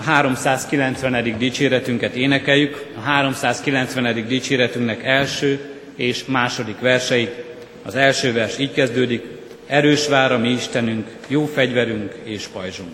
a 390. dicséretünket énekeljük, a 390. dicséretünknek első és második verseit. Az első vers így kezdődik, erős vár a mi Istenünk, jó fegyverünk és pajzsunk.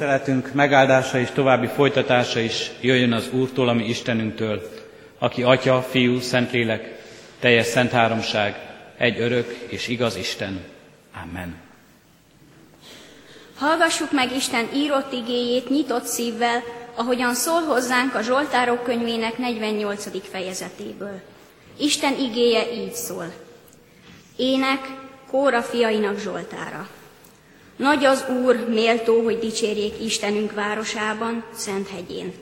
Tiszteletünk megáldása és további folytatása is jöjjön az Úrtól, ami Istenünktől, aki Atya, Fiú, Szentlélek, teljes szent háromság, egy örök és igaz Isten. Amen. Hallgassuk meg Isten írott igéjét nyitott szívvel, ahogyan szól hozzánk a Zsoltárok könyvének 48. fejezetéből. Isten igéje így szól. Ének Kóra fiainak Zsoltára. Nagy az Úr, méltó, hogy dicsérjék Istenünk városában, Szent hegyén.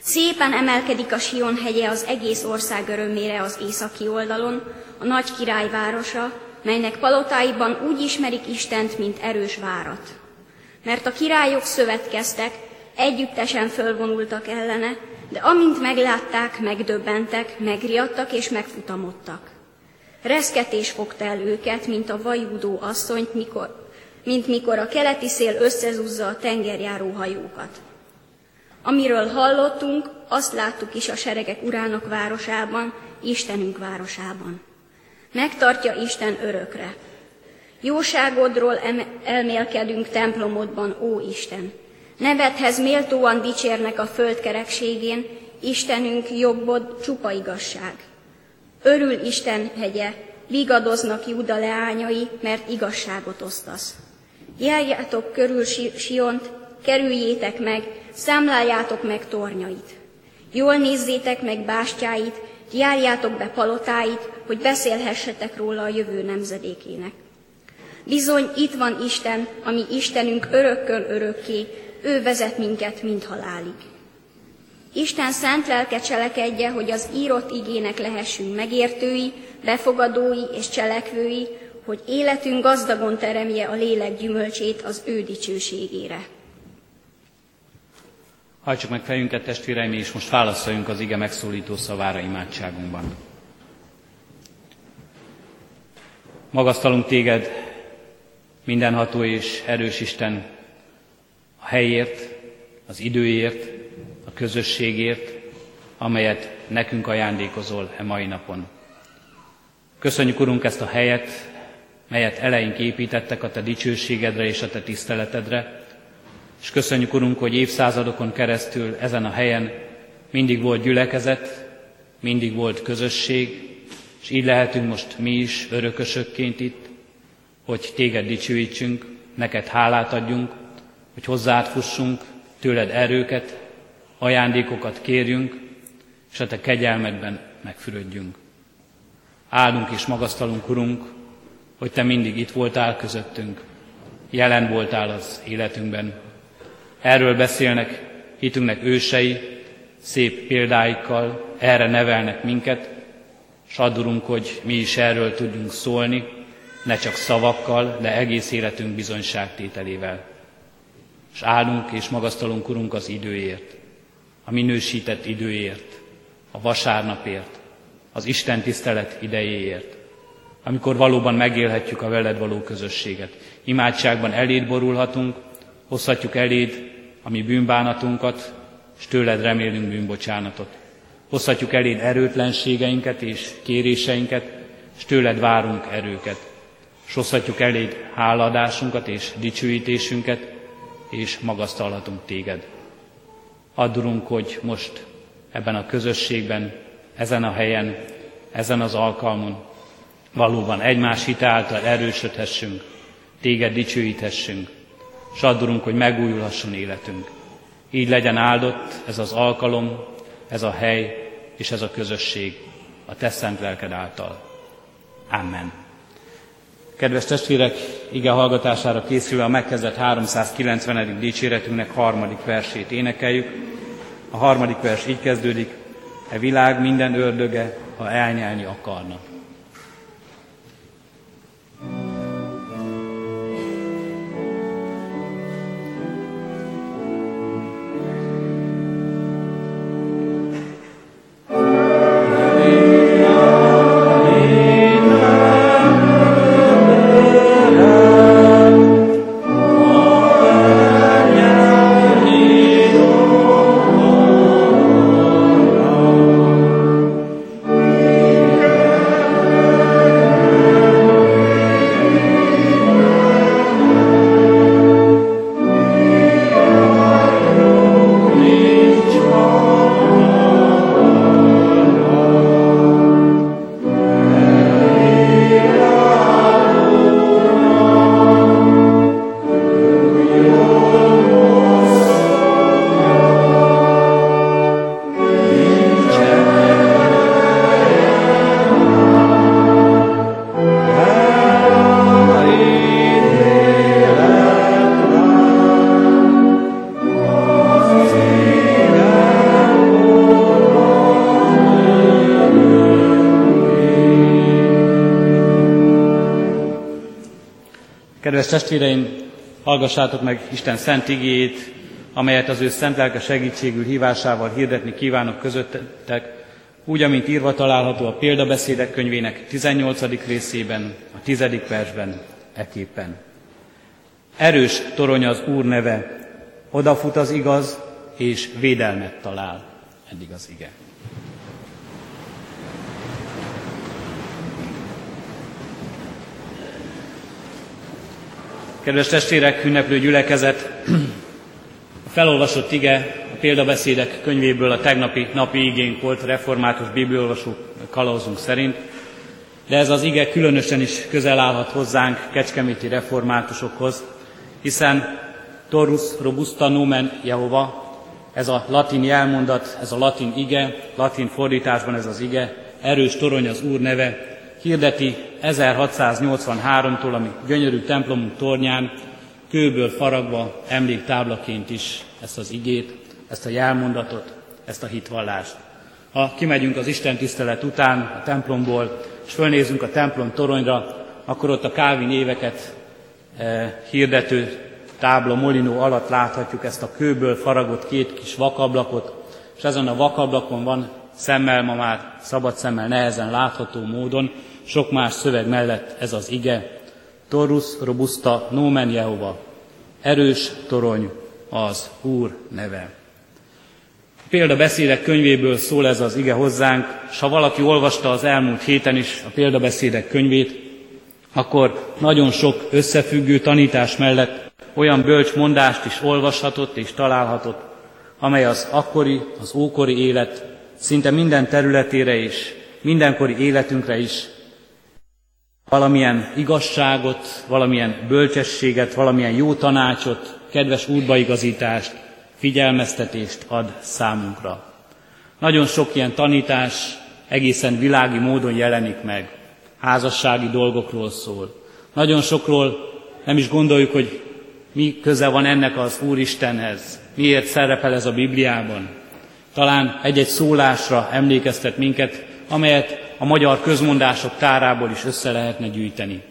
Szépen emelkedik a Sion hegye az egész ország örömére az északi oldalon, a nagy király városa, melynek palotáiban úgy ismerik Istent, mint erős várat. Mert a királyok szövetkeztek, együttesen fölvonultak ellene, de amint meglátták, megdöbbentek, megriadtak és megfutamodtak. Reszketés fogta el őket, mint a vajúdó asszonyt, mikor mint mikor a keleti szél összezúzza a tengerjáró hajókat. Amiről hallottunk, azt láttuk is a seregek urának városában, Istenünk városában. Megtartja Isten örökre. Jóságodról elmélkedünk templomodban, ó Isten. Nevedhez méltóan dicsérnek a földkerekségén, Istenünk jobbod csupa igazság. Örül Isten hegye, vigadoznak Júda leányai, mert igazságot osztasz. Járjátok körül Siont, kerüljétek meg, számláljátok meg tornyait. Jól nézzétek meg bástyáit, járjátok be palotáit, hogy beszélhessetek róla a jövő nemzedékének. Bizony itt van Isten, ami Istenünk örökkön örökké, ő vezet minket mind halálig. Isten szent lelke cselekedje, hogy az írott igének lehessünk megértői, befogadói és cselekvői, hogy életünk gazdagon teremje a lélek gyümölcsét az ő dicsőségére. Hajtsuk meg fejünket, testvéreim, és most válaszoljunk az ige megszólító szavára imádságunkban. Magasztalunk téged, mindenható és erős Isten, a helyért, az időért, a közösségért, amelyet nekünk ajándékozol e mai napon. Köszönjük, Urunk, ezt a helyet, melyet eleink építettek a Te dicsőségedre és a Te tiszteletedre, és köszönjük, Urunk, hogy évszázadokon keresztül ezen a helyen mindig volt gyülekezet, mindig volt közösség, és így lehetünk most mi is örökösökként itt, hogy Téged dicsőítsünk, neked hálát adjunk, hogy hozzád fussunk, tőled erőket, ajándékokat kérjünk, és a Te kegyelmedben megfürödjünk. Áldunk és magasztalunk, Urunk, hogy Te mindig itt voltál közöttünk, jelen voltál az életünkben, Erről beszélnek hitünknek ősei, szép példáikkal, erre nevelnek minket, s adurunk, hogy mi is erről tudjunk szólni, ne csak szavakkal, de egész életünk bizonyságtételével. És állunk és magasztalunk, Urunk, az időért, a minősített időért, a vasárnapért, az Isten tisztelet idejéért, amikor valóban megélhetjük a veled való közösséget. Imádságban eléd borulhatunk, hozhatjuk eléd a mi bűnbánatunkat, és tőled remélünk bűnbocsánatot. Hozhatjuk eléd erőtlenségeinket és kéréseinket, és tőled várunk erőket. És hozhatjuk eléd háladásunkat és dicsőítésünket, és magasztalhatunk téged. Addurunk, hogy most ebben a közösségben, ezen a helyen, ezen az alkalmon valóban egymás hite által erősödhessünk, téged dicsőíthessünk, és addurunk, hogy megújulhasson életünk. Így legyen áldott ez az alkalom, ez a hely és ez a közösség a Te szent lelked által. Amen. Kedves testvérek, ige hallgatására készülve a megkezdett 390. dicséretünknek harmadik versét énekeljük. A harmadik vers így kezdődik, e világ minden ördöge, ha elnyelni akarna. Testvéreim, hallgassátok meg Isten szent igéjét, amelyet az ő szent lelke segítségül hívásával hirdetni kívánok közöttetek, úgy, amint írva található a példabeszédek könyvének 18. részében, a 10. versben, eképpen. Erős torony az Úr neve, odafut az igaz, és védelmet talál. Eddig az ige. Kedves testvérek, ünneplő gyülekezet, a felolvasott ige a példabeszédek könyvéből a tegnapi napi igénk volt református bibliolvasó kalauzunk szerint, de ez az ige különösen is közel állhat hozzánk kecskeméti reformátusokhoz, hiszen Torus robusta nomen Jehova, ez a latin jelmondat, ez a latin ige, latin fordításban ez az ige, erős torony az Úr neve, hirdeti 1683-tól, ami gyönyörű templomunk tornyán, kőből faragva emléktáblaként is ezt az igét, ezt a jelmondatot, ezt a hitvallást. Ha kimegyünk az Isten tisztelet után a templomból, és fölnézünk a templom toronyra, akkor ott a Kávin éveket e, hirdető tábla molinó alatt láthatjuk ezt a kőből faragott két kis vakablakot, és ezen a vakablakon van szemmel ma már szabad szemmel nehezen látható módon, sok más szöveg mellett ez az ige, Torus robusta nomen Jehova, erős torony az Úr neve. Példabeszédek könyvéből szól ez az ige hozzánk, és ha valaki olvasta az elmúlt héten is a példabeszédek könyvét, akkor nagyon sok összefüggő tanítás mellett olyan bölcs mondást is olvashatott és találhatott, amely az akkori, az ókori élet szinte minden területére is, mindenkori életünkre is valamilyen igazságot, valamilyen bölcsességet, valamilyen jó tanácsot, kedves útbaigazítást, figyelmeztetést ad számunkra. Nagyon sok ilyen tanítás egészen világi módon jelenik meg, házassági dolgokról szól. Nagyon sokról nem is gondoljuk, hogy mi köze van ennek az Úristenhez, miért szerepel ez a Bibliában. Talán egy-egy szólásra emlékeztet minket, amelyet a magyar közmondások tárából is össze lehetne gyűjteni.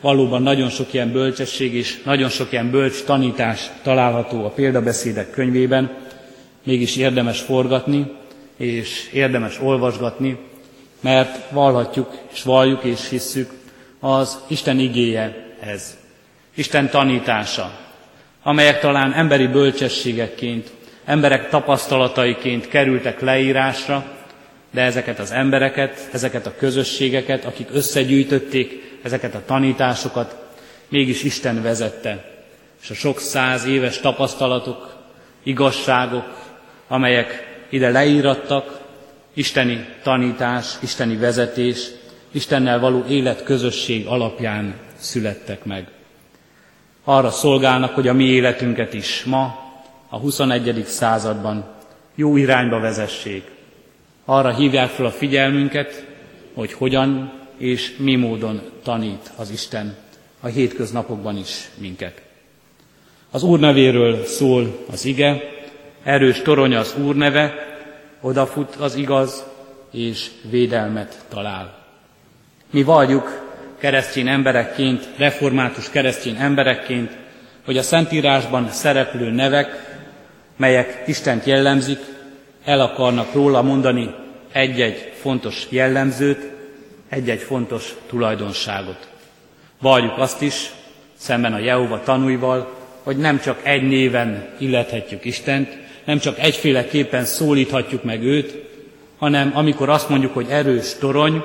Valóban nagyon sok ilyen bölcsesség és nagyon sok ilyen bölcs tanítás található a példabeszédek könyvében, mégis érdemes forgatni, és érdemes olvasgatni, mert vallhatjuk, és valljuk, és hisszük, az Isten igéje ez. Isten tanítása, amelyek talán emberi bölcsességekként, emberek tapasztalataiként kerültek leírásra, de ezeket az embereket, ezeket a közösségeket, akik összegyűjtötték ezeket a tanításokat, mégis Isten vezette. És a sok száz éves tapasztalatok, igazságok, amelyek ide leírattak, isteni tanítás, isteni vezetés, Istennel való életközösség alapján születtek meg. Arra szolgálnak, hogy a mi életünket is ma, a 21. században jó irányba vezessék, arra hívják fel a figyelmünket, hogy hogyan és mi módon tanít az Isten a hétköznapokban is minket. Az Úr nevéről szól az ige, erős torony az Úr neve, odafut az igaz, és védelmet talál. Mi valljuk keresztény emberekként, református keresztény emberekként, hogy a Szentírásban szereplő nevek, melyek Istent jellemzik, el akarnak róla mondani egy-egy fontos jellemzőt, egy-egy fontos tulajdonságot. Valljuk azt is, szemben a Jehova tanúival, hogy nem csak egy néven illethetjük Istent, nem csak egyféleképpen szólíthatjuk meg őt, hanem amikor azt mondjuk, hogy erős torony,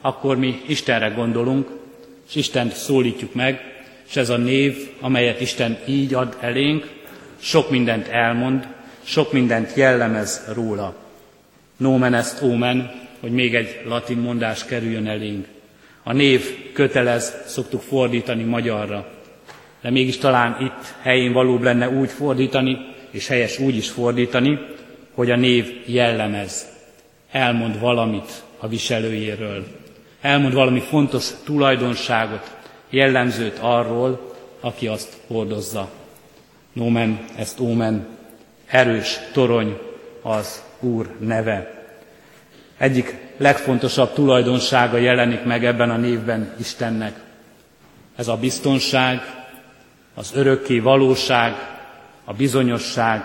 akkor mi Istenre gondolunk, és Istent szólítjuk meg, és ez a név, amelyet Isten így ad elénk, sok mindent elmond, sok mindent jellemez róla. Nomen est omen, hogy még egy latin mondás kerüljön elénk. A név kötelez, szoktuk fordítani magyarra. De mégis talán itt helyén valóbb lenne úgy fordítani, és helyes úgy is fordítani, hogy a név jellemez, elmond valamit a viselőjéről, elmond valami fontos tulajdonságot, jellemzőt arról, aki azt hordozza. Nomen est omen, erős torony az Úr neve. Egyik legfontosabb tulajdonsága jelenik meg ebben a névben Istennek. Ez a biztonság, az örökké valóság, a bizonyosság,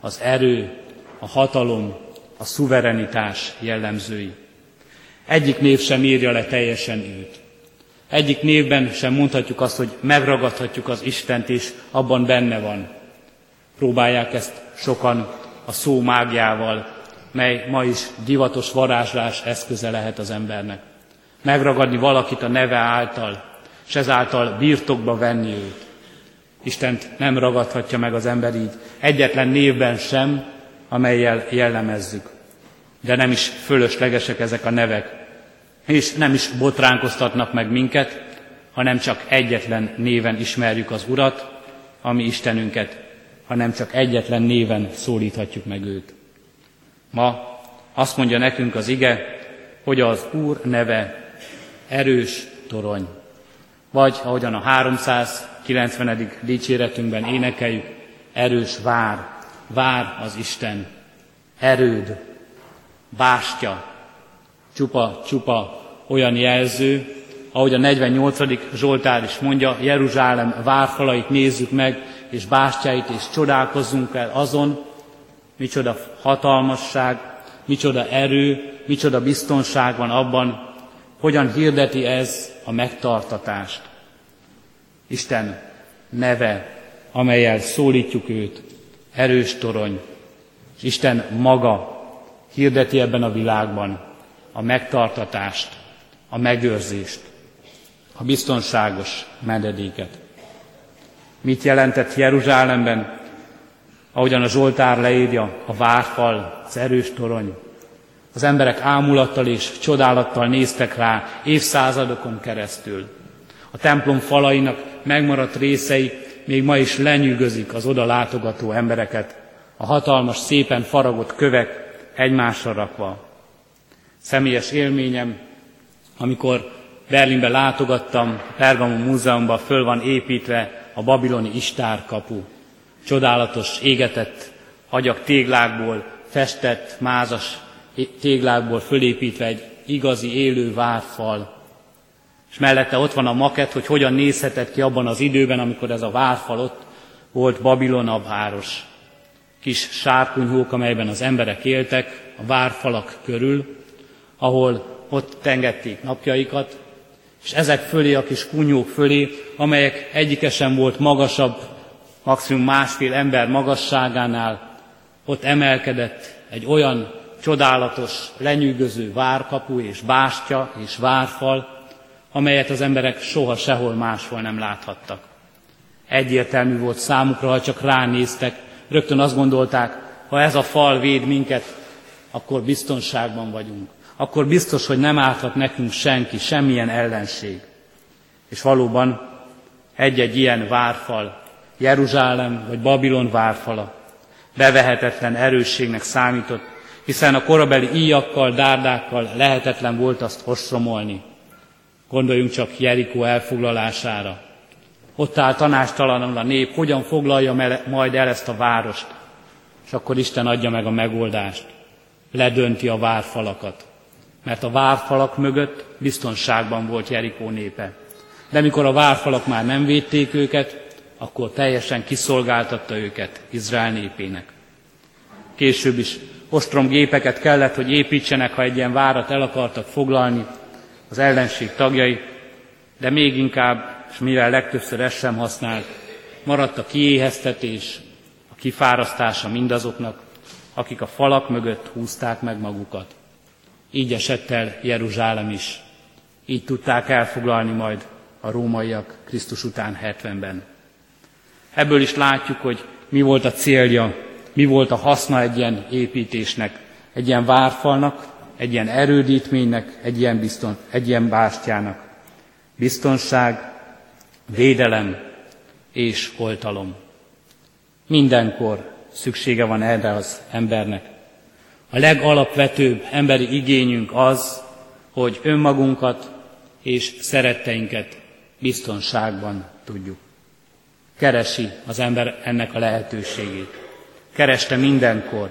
az erő, a hatalom, a szuverenitás jellemzői. Egyik név sem írja le teljesen őt. Egyik névben sem mondhatjuk azt, hogy megragadhatjuk az Istent, és abban benne van. Próbálják ezt sokan a szó mágiával, mely ma is divatos varázslás eszköze lehet az embernek. Megragadni valakit a neve által, és ezáltal birtokba venni őt. Istent nem ragadhatja meg az ember így, egyetlen névben sem, amelyel jellemezzük. De nem is fölöslegesek ezek a nevek, és nem is botránkoztatnak meg minket, hanem csak egyetlen néven ismerjük az Urat, ami Istenünket, hanem csak egyetlen néven szólíthatjuk meg őt. Ma azt mondja nekünk az ige, hogy az Úr neve erős torony. Vagy ahogyan a 390. dicséretünkben énekeljük, erős vár, vár az Isten, erőd, bástya, csupa-csupa olyan jelző, ahogy a 48. Zsoltár is mondja, Jeruzsálem várfalait nézzük meg, és bástyáit, és csodálkozzunk el azon, micsoda hatalmasság, micsoda erő, micsoda biztonság van abban, hogyan hirdeti ez a megtartatást. Isten neve, amelyel szólítjuk őt, erős torony, és Isten maga hirdeti ebben a világban a megtartatást, a megőrzést, a biztonságos menedéket. Mit jelentett Jeruzsálemben, ahogyan a Zsoltár leírja, a várfal, az erős torony. Az emberek ámulattal és csodálattal néztek rá évszázadokon keresztül. A templom falainak megmaradt részei még ma is lenyűgözik az oda látogató embereket, a hatalmas, szépen faragott kövek egymásra rakva. Személyes élményem, amikor Berlinbe látogattam, Pergamon Múzeumban föl van építve a babiloni istárkapu. Csodálatos, égetett agyak téglákból, festett, mázas téglákból fölépítve egy igazi élő várfal. És mellette ott van a maket, hogy hogyan nézhetett ki abban az időben, amikor ez a várfal ott volt Babilon város. Kis sárkunyhók, amelyben az emberek éltek, a várfalak körül, ahol ott tengették napjaikat, és ezek fölé, a kis kunyók fölé, amelyek egyikesen volt magasabb, maximum másfél ember magasságánál, ott emelkedett egy olyan csodálatos, lenyűgöző várkapu és bástya és várfal, amelyet az emberek soha sehol máshol nem láthattak. Egyértelmű volt számukra, ha csak ránéztek, rögtön azt gondolták, ha ez a fal véd minket, akkor biztonságban vagyunk akkor biztos, hogy nem árthat nekünk senki, semmilyen ellenség. És valóban egy-egy ilyen várfal, Jeruzsálem vagy Babilon várfala bevehetetlen erősségnek számított, hiszen a korabeli íjakkal, dárdákkal lehetetlen volt azt ostromolni. Gondoljunk csak Jerikó elfoglalására. Ott áll tanástalanul a nép, hogyan foglalja majd el ezt a várost. És akkor Isten adja meg a megoldást. Ledönti a várfalakat mert a várfalak mögött biztonságban volt Jerikó népe. De mikor a várfalak már nem védték őket, akkor teljesen kiszolgáltatta őket Izrael népének. Később is ostromgépeket kellett, hogy építsenek, ha egy ilyen várat el akartak foglalni az ellenség tagjai, de még inkább, és mivel legtöbbször ez sem használt, maradt a kiéheztetés, a kifárasztása mindazoknak, akik a falak mögött húzták meg magukat. Így esett el Jeruzsálem is. Így tudták elfoglalni majd a rómaiak Krisztus után 70-ben. Ebből is látjuk, hogy mi volt a célja, mi volt a haszna egy ilyen építésnek, egy ilyen várfalnak, egy ilyen erődítménynek, egy ilyen, bizton, egy ilyen bástyának. Biztonság, védelem és oltalom. Mindenkor szüksége van erre az embernek. A legalapvetőbb emberi igényünk az, hogy önmagunkat és szeretteinket biztonságban tudjuk. Keresi az ember ennek a lehetőségét. Kereste mindenkor.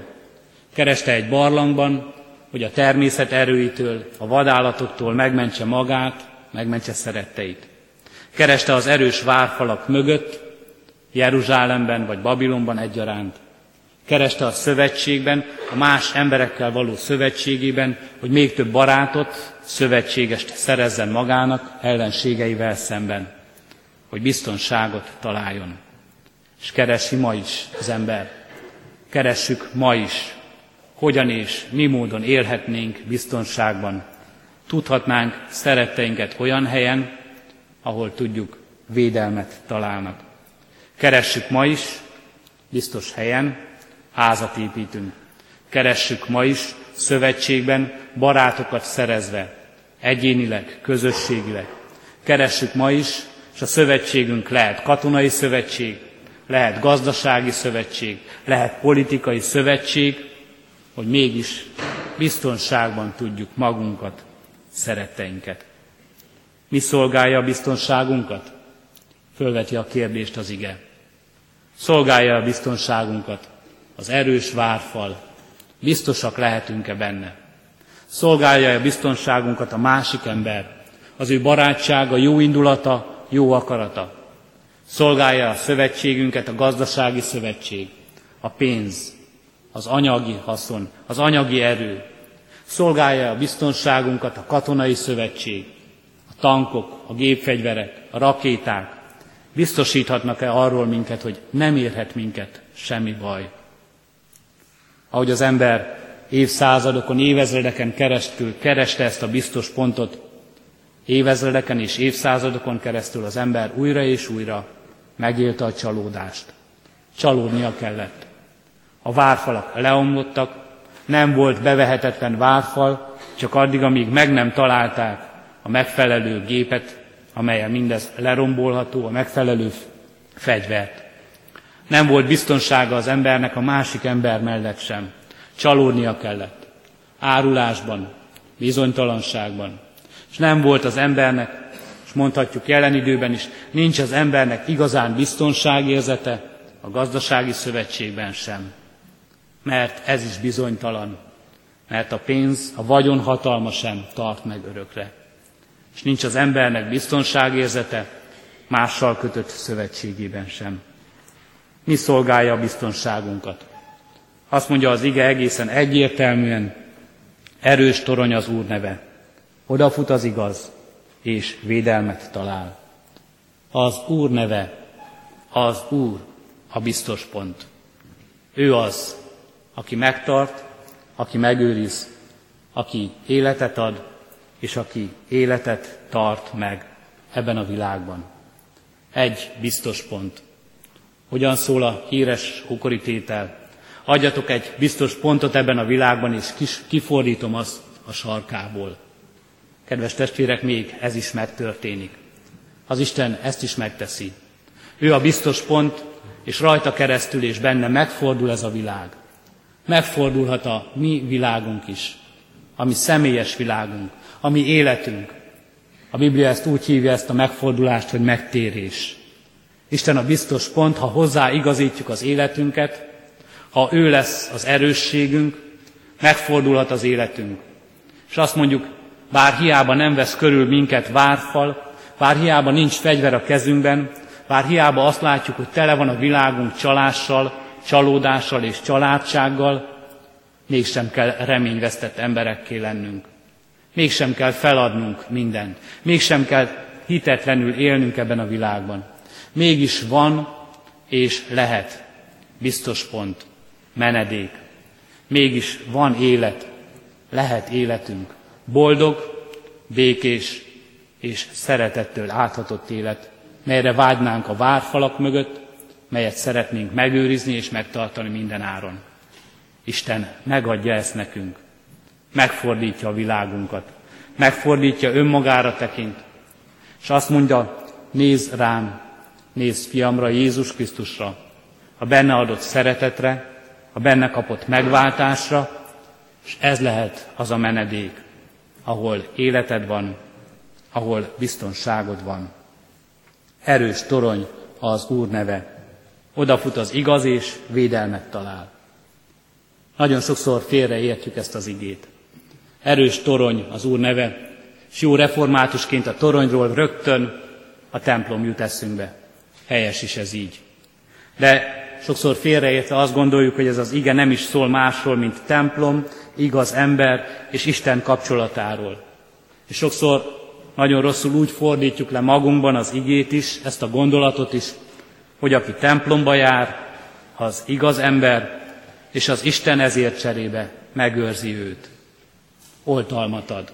Kereste egy barlangban, hogy a természet erőitől, a vadállatoktól megmentse magát, megmentse szeretteit. Kereste az erős várfalak mögött, Jeruzsálemben vagy Babilonban egyaránt, Kereste a szövetségben, a más emberekkel való szövetségében, hogy még több barátot, szövetségest szerezzen magának ellenségeivel szemben, hogy biztonságot találjon. És keresi ma is az ember. Keressük ma is, hogyan és mi módon élhetnénk biztonságban. Tudhatnánk szeretteinket olyan helyen, ahol tudjuk, védelmet találnak. Keressük ma is, biztos helyen, házat építünk. Keressük ma is szövetségben barátokat szerezve, egyénileg, közösségileg. Keressük ma is, és a szövetségünk lehet katonai szövetség, lehet gazdasági szövetség, lehet politikai szövetség, hogy mégis biztonságban tudjuk magunkat, szeretteinket. Mi szolgálja a biztonságunkat? Fölveti a kérdést az ige. Szolgálja a biztonságunkat az erős várfal. Biztosak lehetünk-e benne? Szolgálja a biztonságunkat a másik ember, az ő barátsága, jó indulata, jó akarata. Szolgálja a szövetségünket, a gazdasági szövetség, a pénz, az anyagi haszon, az anyagi erő. Szolgálja a biztonságunkat a katonai szövetség, a tankok, a gépfegyverek, a rakéták. Biztosíthatnak-e arról minket, hogy nem érhet minket semmi baj? Ahogy az ember évszázadokon, évezredeken keresztül kereste ezt a biztos pontot, évezredeken és évszázadokon keresztül az ember újra és újra megélte a csalódást. Csalódnia kellett. A várfalak leomlottak, nem volt bevehetetlen várfal, csak addig, amíg meg nem találták a megfelelő gépet, amelyen mindez lerombolható, a megfelelő fegyvert. Nem volt biztonsága az embernek a másik ember mellett sem. Csalódnia kellett. Árulásban, bizonytalanságban. És nem volt az embernek, és mondhatjuk jelen időben is, nincs az embernek igazán biztonságérzete a gazdasági szövetségben sem. Mert ez is bizonytalan. Mert a pénz, a vagyon hatalma sem tart meg örökre. És nincs az embernek biztonságérzete mással kötött szövetségében sem. Mi szolgálja a biztonságunkat? Azt mondja az ige egészen egyértelműen, erős torony az Úr neve. Odafut az igaz, és védelmet talál. Az Úr neve, az Úr a biztos pont. Ő az, aki megtart, aki megőriz, aki életet ad, és aki életet tart meg ebben a világban. Egy biztos pont. Hogyan szól a híres hukoritétel? Adjatok egy biztos pontot ebben a világban, és kis, kifordítom azt a sarkából. Kedves testvérek, még ez is megtörténik. Az Isten ezt is megteszi. Ő a biztos pont, és rajta keresztül és benne megfordul ez a világ. Megfordulhat a mi világunk is, a mi személyes világunk, a mi életünk. A Biblia ezt úgy hívja ezt a megfordulást, hogy megtérés. Isten a biztos pont, ha hozzá igazítjuk az életünket, ha ő lesz az erősségünk, megfordulhat az életünk. És azt mondjuk, bár hiába nem vesz körül minket várfal, bár hiába nincs fegyver a kezünkben, bár hiába azt látjuk, hogy tele van a világunk csalással, csalódással és családsággal, mégsem kell reményvesztett emberekké lennünk. Mégsem kell feladnunk mindent. Mégsem kell hitetlenül élnünk ebben a világban. Mégis van és lehet biztos pont, menedék. Mégis van élet, lehet életünk. Boldog, békés és szeretettől áthatott élet, melyre vágynánk a várfalak mögött, melyet szeretnénk megőrizni és megtartani minden áron. Isten megadja ezt nekünk, megfordítja a világunkat, megfordítja önmagára tekint, és azt mondja, nézz rám, nézz fiamra, Jézus Krisztusra, a benne adott szeretetre, a benne kapott megváltásra, és ez lehet az a menedék, ahol életed van, ahol biztonságod van. Erős torony az Úr neve. Odafut az igaz és védelmet talál. Nagyon sokszor félreértjük ezt az igét. Erős torony az Úr neve, és jó reformátusként a toronyról rögtön a templom jut eszünkbe. Helyes is ez így. De sokszor félreértve azt gondoljuk, hogy ez az ige nem is szól másról, mint templom, igaz ember és Isten kapcsolatáról. És sokszor nagyon rosszul úgy fordítjuk le magunkban az igét is, ezt a gondolatot is, hogy aki templomba jár, az igaz ember, és az Isten ezért cserébe megőrzi őt. Oltalmat ad.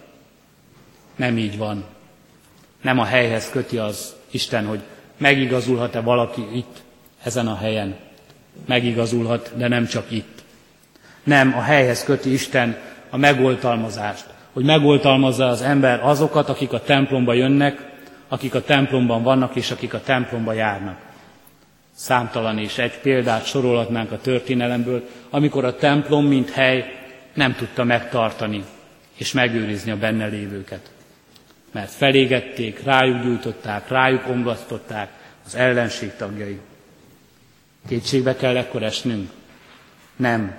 Nem így van. Nem a helyhez köti az Isten, hogy megigazulhat-e valaki itt, ezen a helyen. Megigazulhat, de nem csak itt. Nem, a helyhez köti Isten a megoltalmazást, hogy megoltalmazza az ember azokat, akik a templomba jönnek, akik a templomban vannak, és akik a templomba járnak. Számtalan és egy példát sorolhatnánk a történelemből, amikor a templom, mint hely nem tudta megtartani és megőrizni a benne lévőket. Mert felégették, rájuk gyújtották, rájuk omlasztották az ellenség tagjai. Kétségbe kell ekkor esnünk? Nem,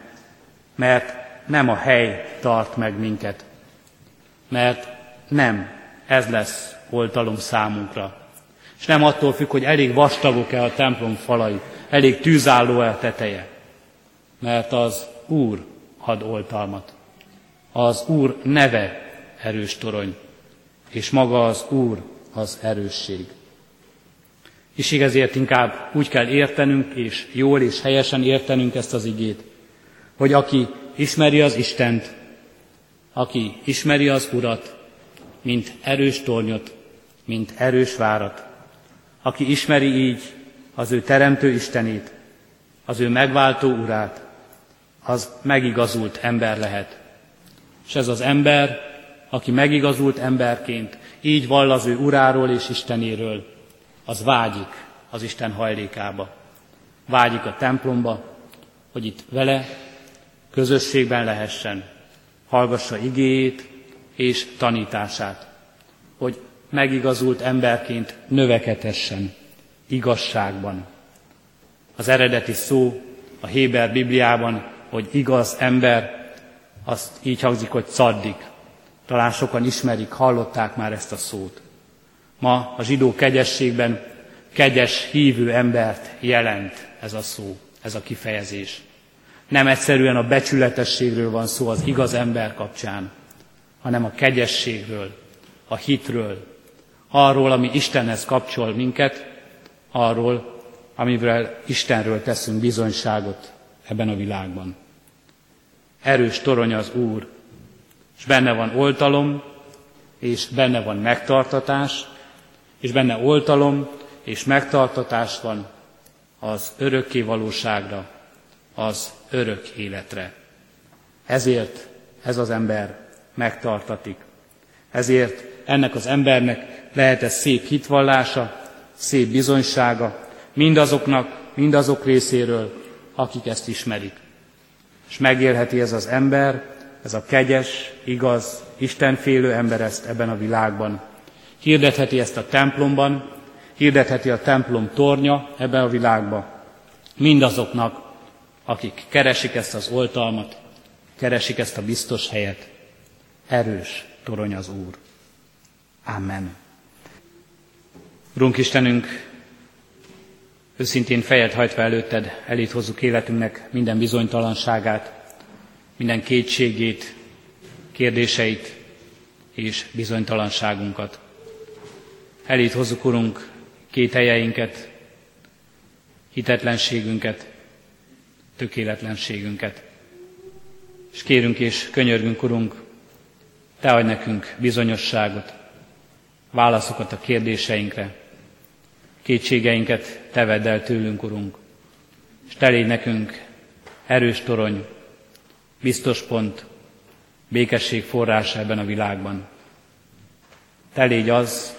mert nem a hely tart meg minket, mert nem ez lesz oltalom számunkra. És nem attól függ, hogy elég vastagok-e a templom falai, elég tűzálló-e a teteje. Mert az Úr ad oltalmat. Az Úr neve erős torony, és maga az Úr az erősség. És ezért inkább úgy kell értenünk, és jól és helyesen értenünk ezt az igét, hogy aki ismeri az Istent, aki ismeri az Urat, mint erős tornyot, mint erős várat, aki ismeri így az ő teremtő Istenét, az ő megváltó Urát, az megigazult ember lehet. És ez az ember, aki megigazult emberként, így vall az ő Uráról és Istenéről, az vágyik az Isten hajlékába. Vágyik a templomba, hogy itt vele közösségben lehessen, hallgassa igéjét és tanítását, hogy megigazult emberként növekedhessen igazságban. Az eredeti szó a Héber Bibliában, hogy igaz ember, azt így hangzik, hogy szaddik. Talán sokan ismerik, hallották már ezt a szót. Ma a zsidó kegyességben kegyes, hívő embert jelent ez a szó, ez a kifejezés. Nem egyszerűen a becsületességről van szó az igaz ember kapcsán, hanem a kegyességről, a hitről, arról, ami Istenhez kapcsol minket, arról, amivel Istenről teszünk bizonyságot ebben a világban. Erős torony az Úr, és benne van oltalom, és benne van megtartatás, és benne oltalom és megtartatás van az örökké valóságra, az örök életre. Ezért ez az ember megtartatik. Ezért ennek az embernek lehet ez szép hitvallása, szép bizonysága, mindazoknak, mindazok részéről, akik ezt ismerik. És megélheti ez az ember, ez a kegyes, igaz, istenfélő ember ezt ebben a világban. Hirdetheti ezt a templomban, hirdetheti a templom tornya ebben a világban. Mindazoknak, akik keresik ezt az oltalmat, keresik ezt a biztos helyet. Erős torony az Úr. Amen. Urunk Istenünk, őszintén fejet hajtva előtted, elét hozzuk életünknek minden bizonytalanságát, minden kétségét, kérdéseit és bizonytalanságunkat. Elét hozzuk, Urunk, két helyeinket, hitetlenségünket, tökéletlenségünket. És kérünk és könyörgünk, Urunk, Te adj nekünk bizonyosságot, válaszokat a kérdéseinkre, kétségeinket Te vedd el tőlünk, Urunk, és Te légy nekünk erős torony, biztos pont, békesség forrása ebben a világban. Te légy az,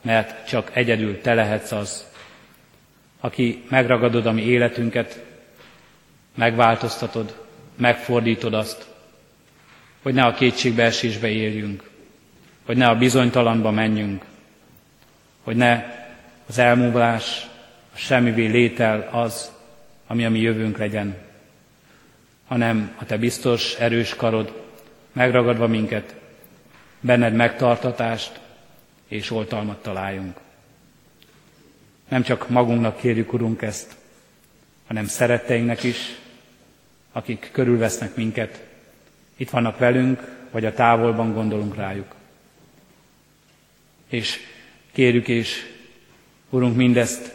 mert csak egyedül Te lehetsz az, aki megragadod a mi életünket, megváltoztatod, megfordítod azt, hogy ne a kétségbeesésbe éljünk, hogy ne a bizonytalanba menjünk, hogy ne az elmúlás, a semmivé létel az, ami a mi jövőnk legyen, hanem a te biztos, erős karod, megragadva minket, benned megtartatást és oltalmat találjunk. Nem csak magunknak kérjük, Urunk, ezt, hanem szeretteinknek is, akik körülvesznek minket, itt vannak velünk, vagy a távolban gondolunk rájuk. És kérjük és Urunk, mindezt,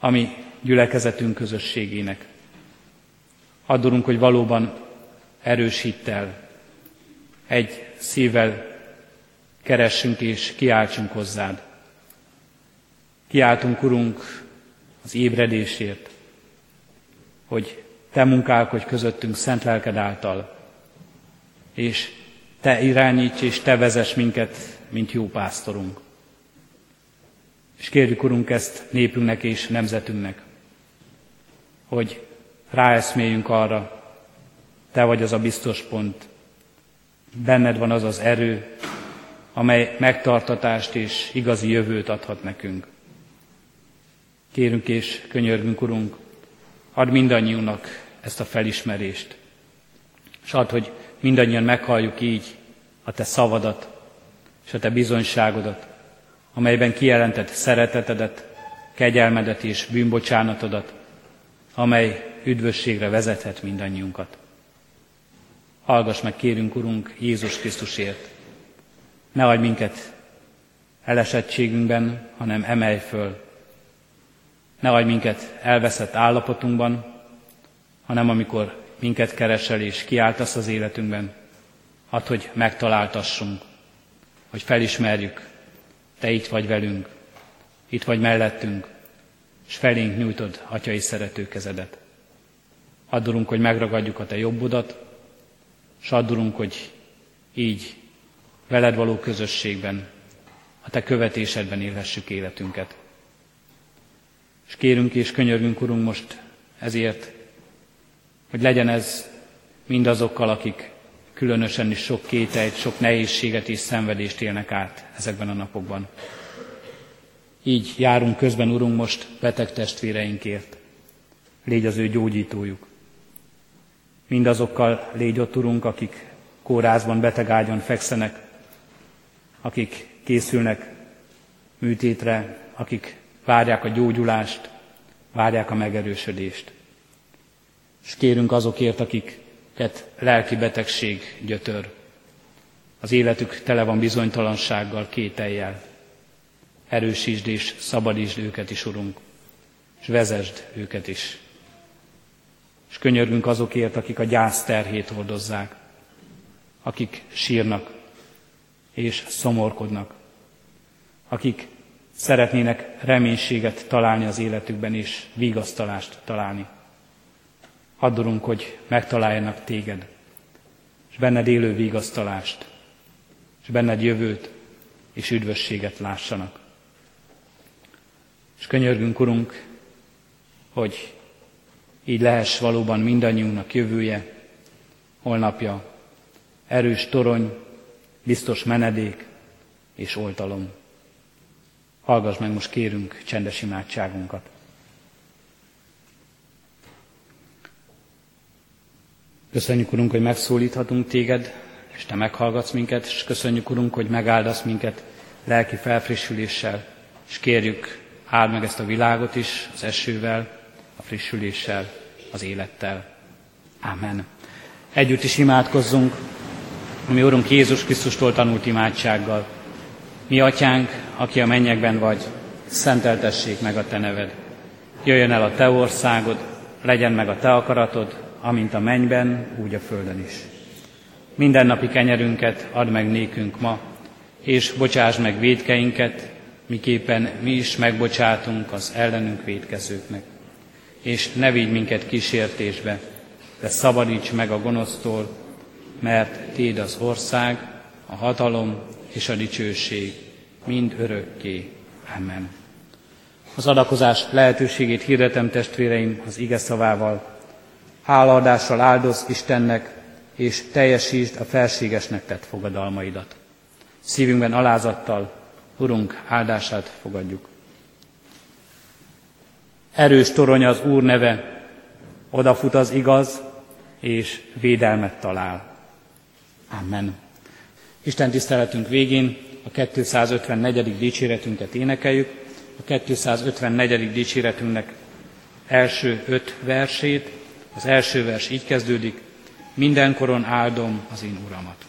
ami gyülekezetünk közösségének. Addurunk, hogy valóban erős hittel, egy szívvel keressünk és kiáltsunk hozzád. Kiáltunk, Urunk, az ébredésért, hogy Te munkálkodj közöttünk szent lelked által, és Te irányíts és Te vezess minket, mint jó pásztorunk. És kérjük, Urunk, ezt népünknek és nemzetünknek, hogy ráeszméljünk arra, Te vagy az a biztos pont, benned van az az erő, amely megtartatást és igazi jövőt adhat nekünk. Kérünk és könyörgünk, Urunk, add mindannyiunknak ezt a felismerést, és add, hogy mindannyian meghalljuk így a Te szavadat, és a Te bizonyságodat, amelyben kijelentett szeretetedet, kegyelmedet és bűnbocsánatodat, amely üdvösségre vezethet mindannyiunkat. Hallgass meg, kérünk, Urunk, Jézus Krisztusért. Ne adj minket elesettségünkben, hanem emelj föl. Ne adj minket elveszett állapotunkban, hanem amikor minket keresel és kiáltasz az életünkben, add, hogy megtaláltassunk, hogy felismerjük, Te itt vagy velünk, itt vagy mellettünk, és felénk nyújtod atyai szerető kezedet. Addulunk, hogy megragadjuk a Te jobbodat, és addulunk, hogy így veled való közösségben, a Te követésedben élhessük életünket. És kérünk és könyörgünk, Urunk, most ezért, hogy legyen ez mindazokkal, akik különösen is sok kételyt, sok nehézséget és szenvedést élnek át ezekben a napokban. Így járunk közben, Urunk, most beteg testvéreinkért. Légy az ő gyógyítójuk. Mindazokkal légy ott, Urunk, akik kórházban, betegágyon fekszenek, akik készülnek műtétre, akik várják a gyógyulást, várják a megerősödést. És kérünk azokért, akiket lelki betegség gyötör. Az életük tele van bizonytalansággal, kételjel. Erősítsd és szabadítsd őket is, Urunk, és vezesd őket is. És könyörgünk azokért, akik a gyász terhét hordozzák, akik sírnak és szomorkodnak, akik szeretnének reménységet találni az életükben és vigasztalást találni. Addulunk, hogy megtaláljanak téged, és benned élő vigasztalást, és benned jövőt és üdvösséget lássanak. És könyörgünk, Urunk, hogy így lehess valóban mindannyiunknak jövője, holnapja, erős torony, biztos menedék és oltalom. Hallgass meg most kérünk csendes imádságunkat. Köszönjük, Urunk, hogy megszólíthatunk téged, és te meghallgatsz minket, és köszönjük, Urunk, hogy megáldasz minket lelki felfrissüléssel, és kérjük, áld meg ezt a világot is az esővel, a frissüléssel, az élettel. Amen. Együtt is imádkozzunk, mi Urunk Jézus Krisztustól tanult imádsággal. Mi atyánk, aki a mennyekben vagy, szenteltessék meg a te neved. Jöjjön el a te országod, legyen meg a te akaratod, amint a mennyben, úgy a földön is. Minden napi kenyerünket add meg nékünk ma, és bocsáss meg védkeinket, miképpen mi is megbocsátunk az ellenünk védkezőknek. És ne vigy minket kísértésbe, de szabadíts meg a gonosztól, mert Téd az ország, a hatalom és a dicsőség mind örökké. Amen. Az adakozás lehetőségét hirdetem testvéreim az ige szavával. Hálaadással áldoz Istennek, és teljesítsd a felségesnek tett fogadalmaidat. Szívünkben alázattal, Urunk áldását fogadjuk. Erős torony az Úr neve, odafut az igaz, és védelmet talál. Amen. Isten tiszteletünk végén a 254. dicséretünket énekeljük. A 254. dicséretünknek első öt versét. Az első vers így kezdődik. Mindenkoron áldom az én Uramat.